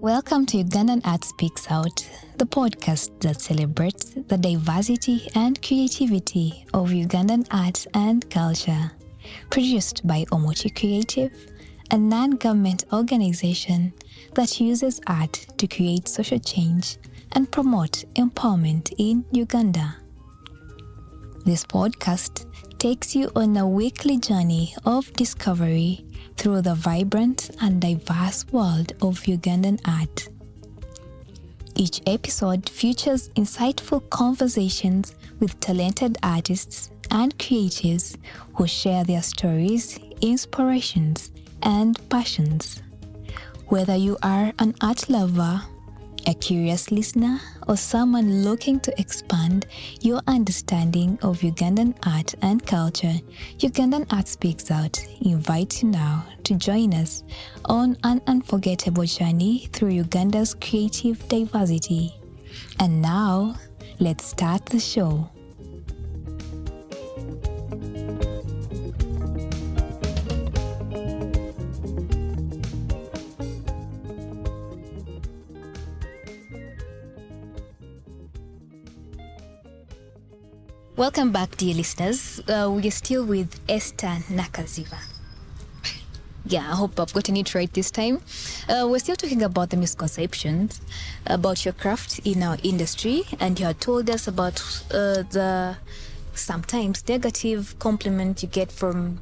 Welcome to Ugandan Art Speaks Out, the podcast that celebrates the diversity and creativity of Ugandan art and culture. Produced by Omuti Creative, a non government organization that uses art to create social change and promote empowerment in Uganda. This podcast takes you on a weekly journey of discovery through the vibrant and diverse world of Ugandan art. Each episode features insightful conversations with talented artists and creatives who share their stories, inspirations, and passions. Whether you are an art lover, a curious listener, or someone looking to expand your understanding of Ugandan art and culture, Ugandan Art Speaks Out invites you now to join us on an unforgettable journey through Uganda's creative diversity. And now, let's start the show. Welcome back, dear listeners. Uh, we are still with Esther Nakaziba. Yeah, I hope I've gotten it right this time. Uh, we're still talking about the misconceptions about your craft in our industry, and you had told us about uh, the sometimes negative compliment you get from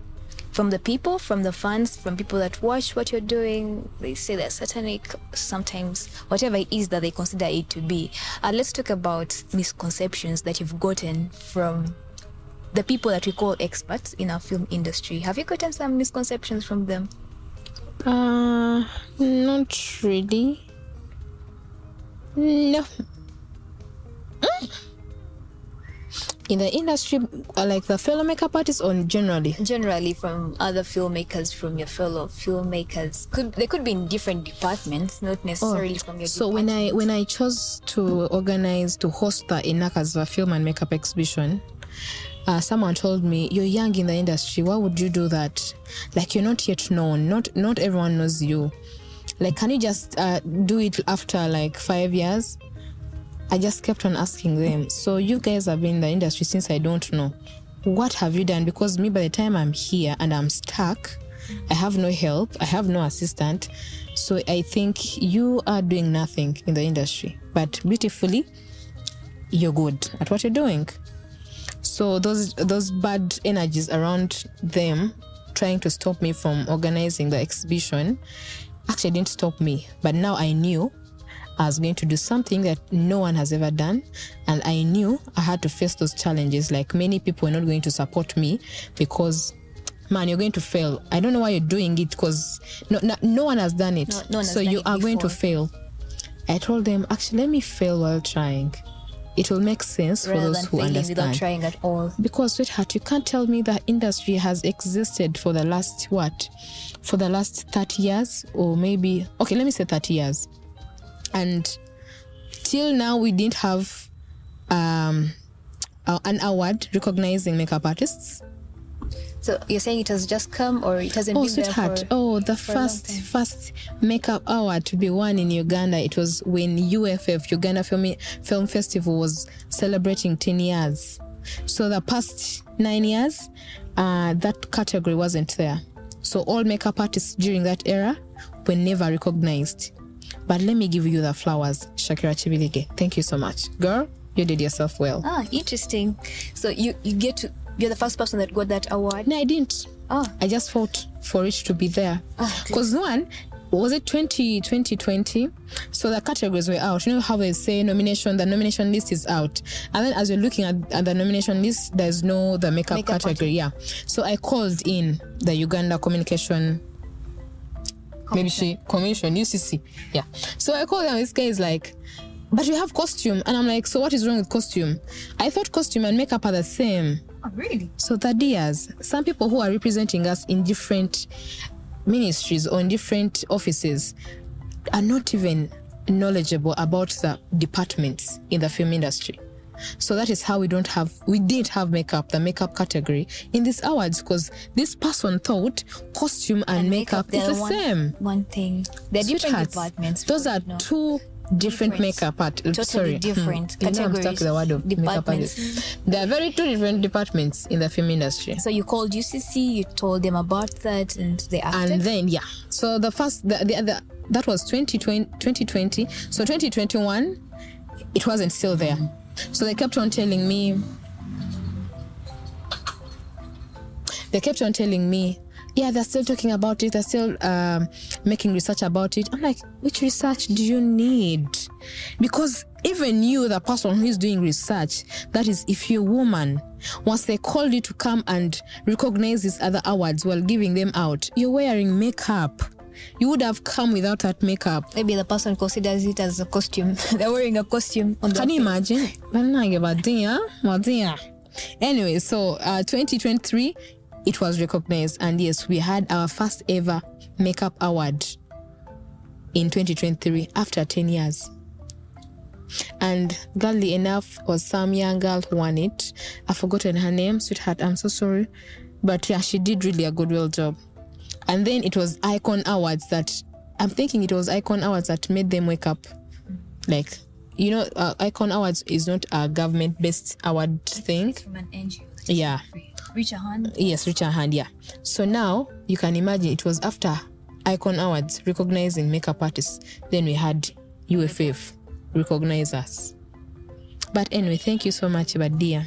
from the people, from the fans, from people that watch what you're doing. They say they're satanic, sometimes, whatever it is that they consider it to be. Uh, let's talk about misconceptions that you've gotten from the people that we call experts in our film industry. Have you gotten some misconceptions from them? Uh, not really. No. Mm. In the industry, uh, like the fellow makeup artists, or generally? Generally, from other filmmakers, from your fellow filmmakers, could they could be in different departments, not necessarily Oh, from your. So when I when I chose to organize to host the Inaka's film and makeup exhibition, uh, someone told me, "You're young in the industry. Why would you do that? Like you're not yet known. Not not everyone knows you. Like can you just uh, do it after like five years?" I just kept on asking them. So you guys have been in the industry since I don't know. What have you done? Because me, by the time I'm here and I'm stuck, I have no help. I have no assistant. So I think you are doing nothing in the industry, but beautifully, you're good at what you're doing. So those those bad energies around them trying to stop me from organizing the exhibition actually didn't stop me. But now I knew I was going to do something that no one has ever done. And I knew I had to face those challenges. Like many people were not going to support me because, man, you're going to fail. I don't know why you're doing it because no, no, no one has done it. No- no so you are going to fail. I told them, actually, let me fail while trying. It will make sense for rather those than who failing without trying at all. Because, sweetheart, you can't tell me the industry has existed for the last what? For the last 30 years, or maybe, okay, let me say 30 years. And till now, we didn't have um, a- an award recognizing makeup artists. So you're saying it has just come, or it hasn't Oh, been there sweetheart. for? Oh, the long first first makeup award to be won in Uganda. It was when UFF Uganda Film Film Festival was celebrating 10 years. So the past nine years, uh, that category wasn't there. So all makeup artists during that era were never recognized. But let me give you the flowers, Shakira Chibilige. Thank you so much, girl. You did yourself well. Ah, interesting. So you you get to you're the first person that got that award. No, I didn't. Oh, I just fought for it to be there. Ah, okay. Because one, was it 20, 2020? So the categories were out. You know how they say nomination, the nomination list is out. And then as you're looking at, at the nomination list, there's no the makeup, Makeup category. Yeah. So I called in the Uganda Communication maybe she commission UCC. Yeah. So I called them. This guy is like, but you have costume, and I'm like, so what is wrong with costume? I thought costume and makeup are the same. oh really? So that years, some people who are representing us in different ministries or in different offices are not even knowledgeable about the departments in the film industry. So that is how we don't have we didn't have makeup, the makeup category in these awards because this person thought costume and, makeup, is the one, same. One thing. They're different departments. Those are two different, makeup art. Totally sorry, hmm. different You know stuck categories, with the word of makeup artist. There are very two different departments in the film industry. So you called UCC, you told them about that, and they acted. and then yeah so the first the, the, the that was 2020, 2020 so 2021 it wasn't still there so they kept on telling me they kept on telling me yeah they're still talking about it they're still um, making research about it. I'm like which research do you need? Because even you the person who is doing research that is if you're a woman once they called you to come and recognize these other awards while giving them out you're wearing makeup you would have come without that makeup Maybe the person considers it as a costume. They're wearing a costume on the Can you imagine? Banange badia, badia. Anyway, so uh, 2023, it was recognized, and yes, we had our first ever makeup award in 2023 after 10 years. And gladly enough, was some young girl who won it. I've forgotten her name, sweetheart. I'm so sorry, but yeah, she did really a good well job. And then it was Icon Awards that I'm thinking it was Icon Awards that made them wake up. Like you know uh, icon awards is not a government based award thing. From an NGO. yeah. Reach a hand. yes Reach A Hand yeah. So now you can imagine it was after icon awards recognizing makeup artists then we had uff recognize us but anyway thank you so much badia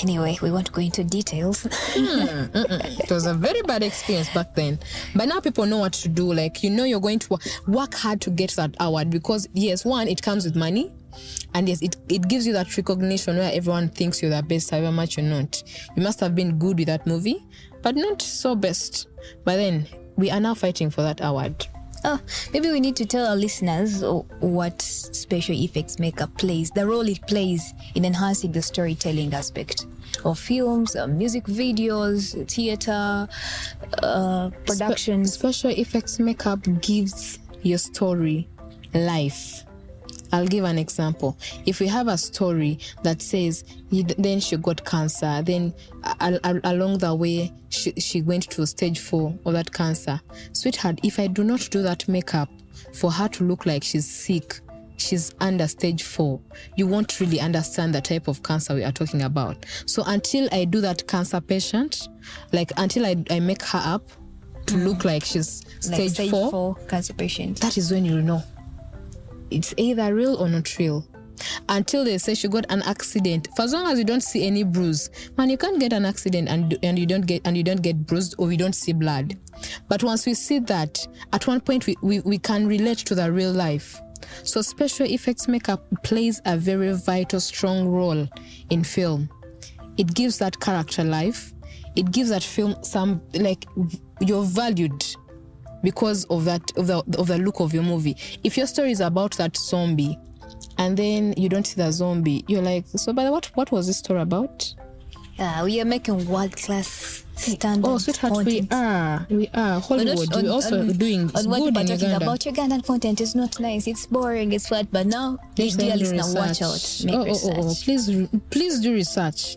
Anyway, we won't go into details. Hmm, hmm, hmm. it was a very bad experience back then. But now people know what to do. Like you know you're going to work hard to get that award because yes one it comes with money. And yes it, it gives you that recognition where everyone thinks you're the best however much you're not. You must have been good with that movie but not so best. But then we are now fighting for that award Oh, maybe we need to tell our listeners what special effects makeup plays, the role it plays in enhancing the storytelling aspect of films, uh, music videos, theater, uh, productions. special effects makeup gives your story life I'll give an example. If we have a story that says then she got cancer, then a- a- along the way she, she went to stage four of that cancer. Sweetheart, if I do not do that makeup for her to look like she's sick, she's under stage four, you won't really understand the type of cancer we are talking about. So until I do that cancer patient, like until I, I make her up to look mm. like she's like stage, stage four, four cancer patient, that is when you know it's either real or not real. Until they say she got an accident, for as long as you don't see any bruise, man, you can't get an accident and and you don't get and you don't get bruised or you don't see blood. But once we see that, at one point we, we, we can relate to the real life. So special effects makeup plays a very vital, strong role in film. It gives that character life. It gives that film some like you're valued because of that of the of the look of your movie. If your story is about that zombie, and then you don't see the zombie, you're like, so by the what what was this story about? Uh, we are making world class standard. Oh, sweetheart, we content. are we are We're Hollywood. We're also on- doing on what good are talking Uganda. about Ugandan content is not nice. It's boring. It's flat. But now, Please dear listener, watch out. Make oh, research. Oh, oh, oh, please, please do research.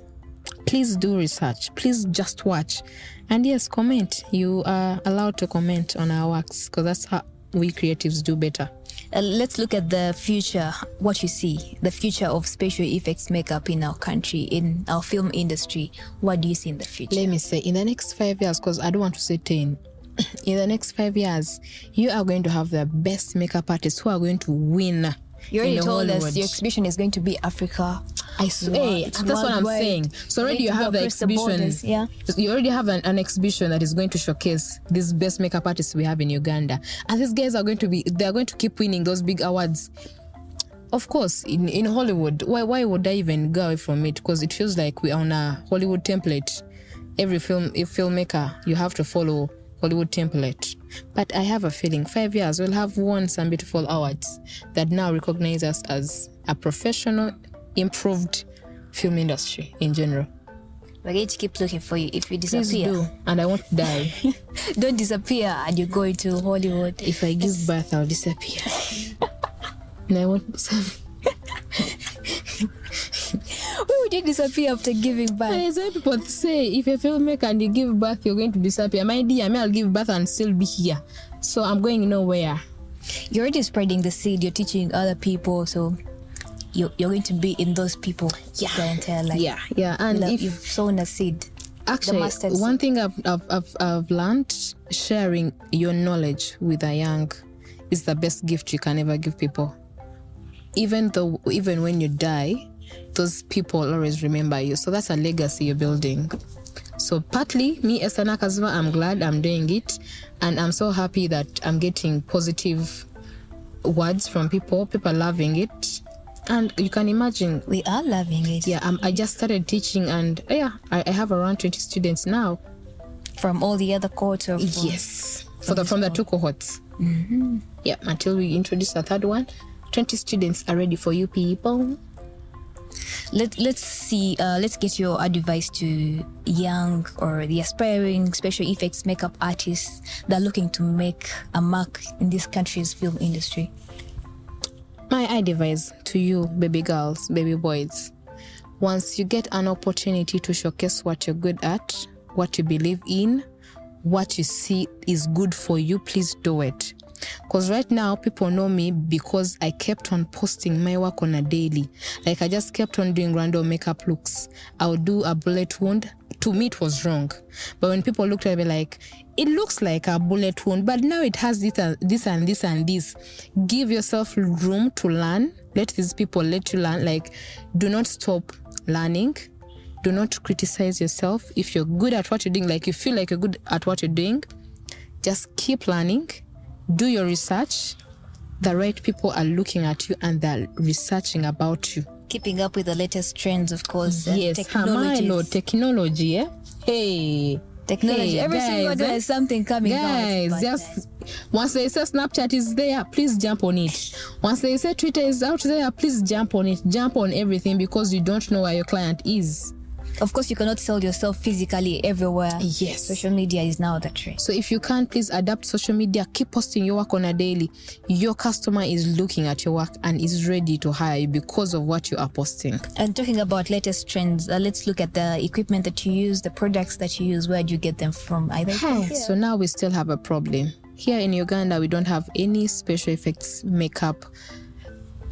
Please do research. Please just watch, and yes, comment. You are allowed to comment on our works because that's how we creatives do better. Uh, let's look at the future. What you see, the future of special effects makeup in our country, in our film industry. What do you see in the future? let me say in the next five years because i don't want to say 10 in the next five years you are going to have the best makeup artists who are going to win You already told Hollywood. us your exhibition is going to be Africa. I swear, It's that's what I'm saying. So already you have the exhibition. borders, yeah. You already have an, an exhibition that is going to showcase these best makeup artists we have in Uganda, and these guys are going to be. They are going to keep winning those big awards. Of course, in, in Hollywood, why why would I even go away from it? Because it feels like we're on a Hollywood template. Every film, a filmmaker, you have to follow Hollywood template. But I have a feeling five years we'll have won some beautiful awards that now recognize us as a professional, improved film industry in general. We're going to keep looking for you. If you Please disappear, do, and I won't die. don't disappear and you go to Hollywood. if I give birth, I'll disappear. and I won't disappear. Disappear after giving birth? There's why people say if you're a filmmaker and you give birth, you're going to disappear. My dear, me, I'll give birth and still be here. So I'm going nowhere. You're already spreading the seed. You're teaching other people, so you're, you're going to be in those people Yeah. their entire life. Yeah, yeah. And if you've sown a seed. Actually, one thing I've, I've, I've, I've learned sharing your knowledge with a young is the best gift you can ever give people. Even though, even when you die, those people always remember you. So that's a legacy you're building. So partly, me, as Esther Nakaziba, I'm glad I'm doing it. And I'm so happy that I'm getting positive words from people, people loving it. And you can imagine We are loving it. yeah um, i just started teaching and uh, yeah I, I have around 20 students now From all the other cohorts of yes for the from the two cohorts yeah until we introduce a third one 20 students are ready for you people Let Let's see. Uh, let's get your advice to young or the aspiring special effects makeup artists that are looking to make a mark in this country's film industry. my advice to you baby girls baby boys once you get an opportunity to showcase what you're good at what you believe in what you see is good for you please do it because right now people know me because i kept on posting my work on a daily. Like i just kept on doing random makeup looks. I would do a bullet wound. To me it was wrong. But when people looked at me like it looks like a bullet wound but now it has this and this and this and this. Give yourself room to learn. Let these people let you learn. Like do not stop learning. Do not criticize yourself. If you're good at what you're doing like you feel like you're good at what you're doing just keep learning do your research the right people are looking at you and they're researching about you Keeping up with the latest trends, of course. yes ha, lord technology eh? hey Technology. Hey, Every single day eh? there's something coming guys out. just once they say snapchat is there please jump on it once they say twitter is out there please jump on it jump on everything because you don't know where your client is of course, you cannot sell yourself physically everywhere. Yes. Social media is now the trend. So if you can, please adapt social media. Keep posting your work on a daily. Your customer is looking at your work and is ready to hire you because of what you are posting. And talking about latest trends, uh, let's look at the equipment that you use, the products that you use. Where do you get them from? Either Hey, here. so now we still have a problem. Here in Uganda, we don't have any special effects makeup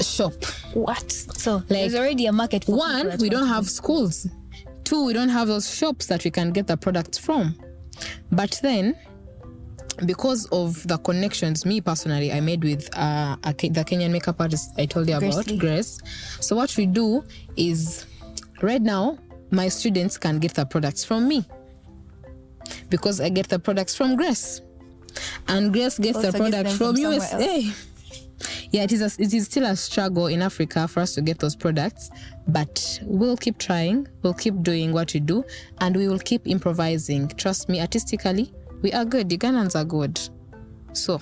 shop. what? So there's already a market for One, we don't have schools. Two, we don't have those shops that we can get the products from. But then, because of the connections, me personally, I made with uh, a, the Kenyan makeup artist I told you about, Lee. Grace. So what we do is, right now, my students can get the products from me because I get the products from Grace, and Grace gets Also the products from, USA. Yeah, it is. A, it is still a struggle in Africa for us to get those products, but we'll keep trying. We'll keep doing what we do, and we will keep improvising. Trust me, artistically, we are good. Ugandans are good. So,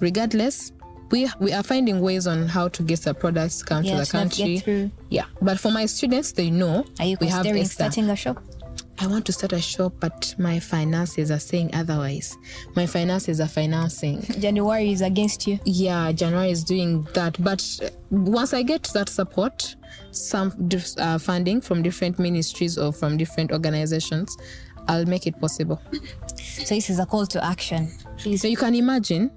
regardless, we we are finding ways on how to get the products come Yeah, to the country. Yeah, but for my students, they know Are you we have considering Esther. starting a shop? I want to start a shop, but my finances are saying otherwise. My finances are financing. January is against you. Yeah, January is doing that. But uh, once I get that support, some uh, funding from different ministries or from different organizations, I'll make it possible. So this is a call to action. Please. So you can imagine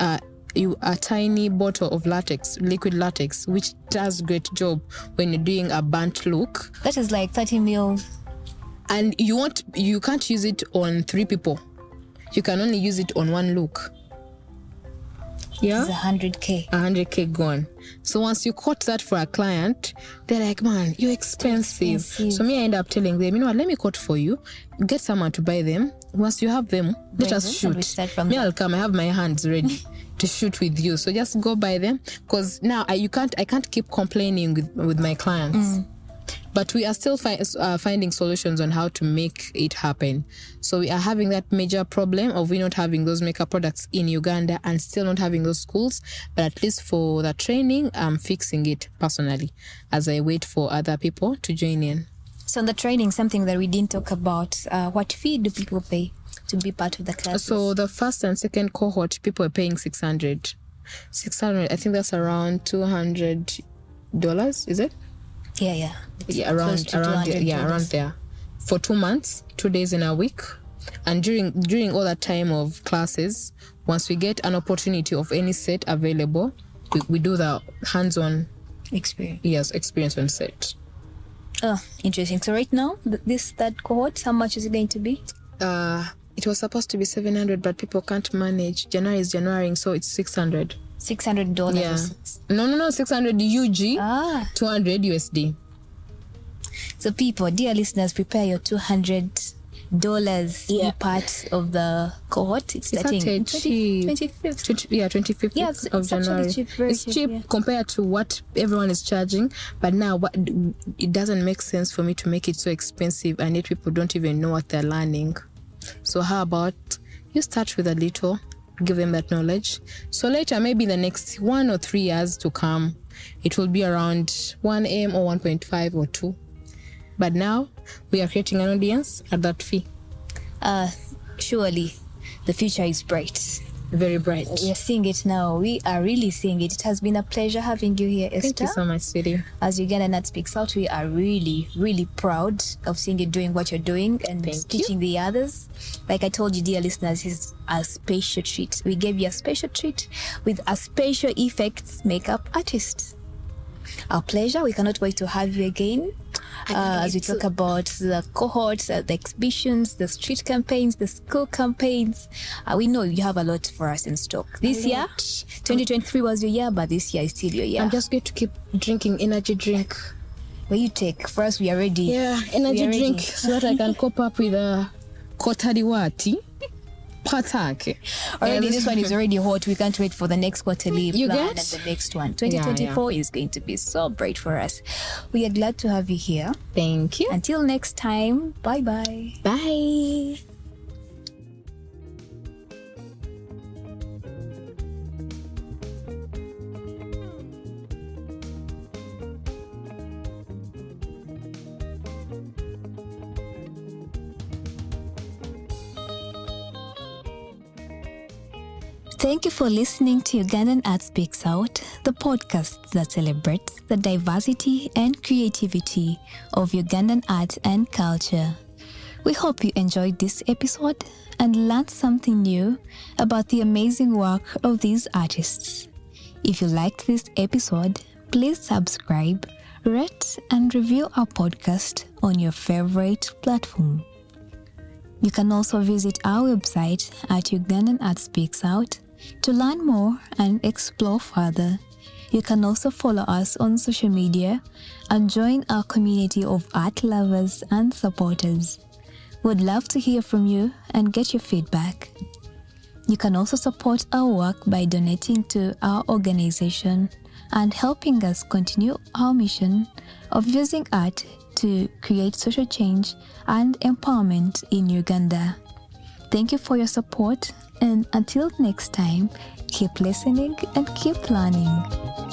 uh, you a tiny bottle of latex, liquid latex, which does great job when you're doing a burnt look. That is like 30 mil. And you want you can't use it on three people. You can only use it on one look. Yeah? It's 100k. 100k gone. So once you quote that for a client they're like man you're expensive. expensive. so me i end up telling them you know what? Let me quote for you. Get someone to buy them. Once you have them let us them and we shoot me i'll come. I have my hands ready to shoot with you. So just go buy them. Because now I, you can't i can't keep complaining with, with my clients. Mm. But we are still fi- uh, finding solutions on how to make it happen. So we are having that major problem of we not having those makeup products in Uganda and still not having those schools. But at least for the training, I'm fixing it personally as I wait for other people to join in. So on the training, something that we didn't talk about. Uh, what fee do people pay to be part of the class? So the first and second cohort, people are paying 600. 600, I think that's around $200, is it? Yeah, yeah. yeah, Close around around 200 yeah around there for two months two days in a week and during during all that time of classes once we get an opportunity of any set available we, we do the hands-on Experience. yes experience on set Oh, interesting. So right now, this third cohort, how much is it going to be? uh it was supposed to be 700 but people can't manage january is january so it's 600 Six hundred dollars. yeah no no no 600 ug Ah, 200 usd so people, dear listeners, prepare your two hundred dollars Yeah. part of the cohort. It's It's starting twenty fifth. 20, yeah, 25th Yeah, it's- of it's January. cheap, it's cheap, cheap yeah. compared to what everyone is charging. But now, what it doesn't make sense for me to make it so expensive, and yet people don't even know what they're learning. So how about you start with a little, give them that knowledge. So later, maybe the next one or three years to come, it will be around 1 a.m. or 1.5 or 2. But now we are creating an audience at that fee. Uh, surely, the future is bright. Very bright. Uh, we are seeing it now. We are really seeing it. It has been a pleasure having you here, Esther. Thank you so much, sweetie. As Ugandan Art Speaks Out, we are really, really proud of seeing you doing what you're doing and Thank you. teaching the others. Like I told you, dear listeners, this is a special treat. We gave you a special treat with a special effects makeup artist. Our pleasure. We cannot wait to have you again. Uh, as we talk about the cohorts, uh, the exhibitions, the street campaigns, the school campaigns, uh, we know you have a lot for us in stock. This year, 2023 was your year, but this year is still your year. I'm just going to keep drinking energy drink. Where you take for us, we are ready. Yeah, energy are ready. drink so that I can cope up with a kotariwati patake. Already, this one is already hot. We can't wait for the next quarterly You plan get? and the next one. 2024 is going to be so bright for us. We are glad to have you here. Thank you. Until next time, bye bye. Bye. Thank you for listening to Ugandan Art Speaks Out, the podcast that celebrates the diversity and creativity of Ugandan art and culture. We hope you enjoyed this episode and learned something new about the amazing work of these artists. If you liked this episode, please subscribe, rate, and review our podcast on your favorite platform. You can also visit our website at Ugandan Art Speaks Out to learn more and explore further. You can also follow us on social media and join our community of art lovers and supporters. We'd love to hear from you and get your feedback. You can also support our work by donating to our organization and helping us continue our mission of using art to create social change and empowerment in Uganda. Thank you for your support, and until next time, keep listening and keep learning.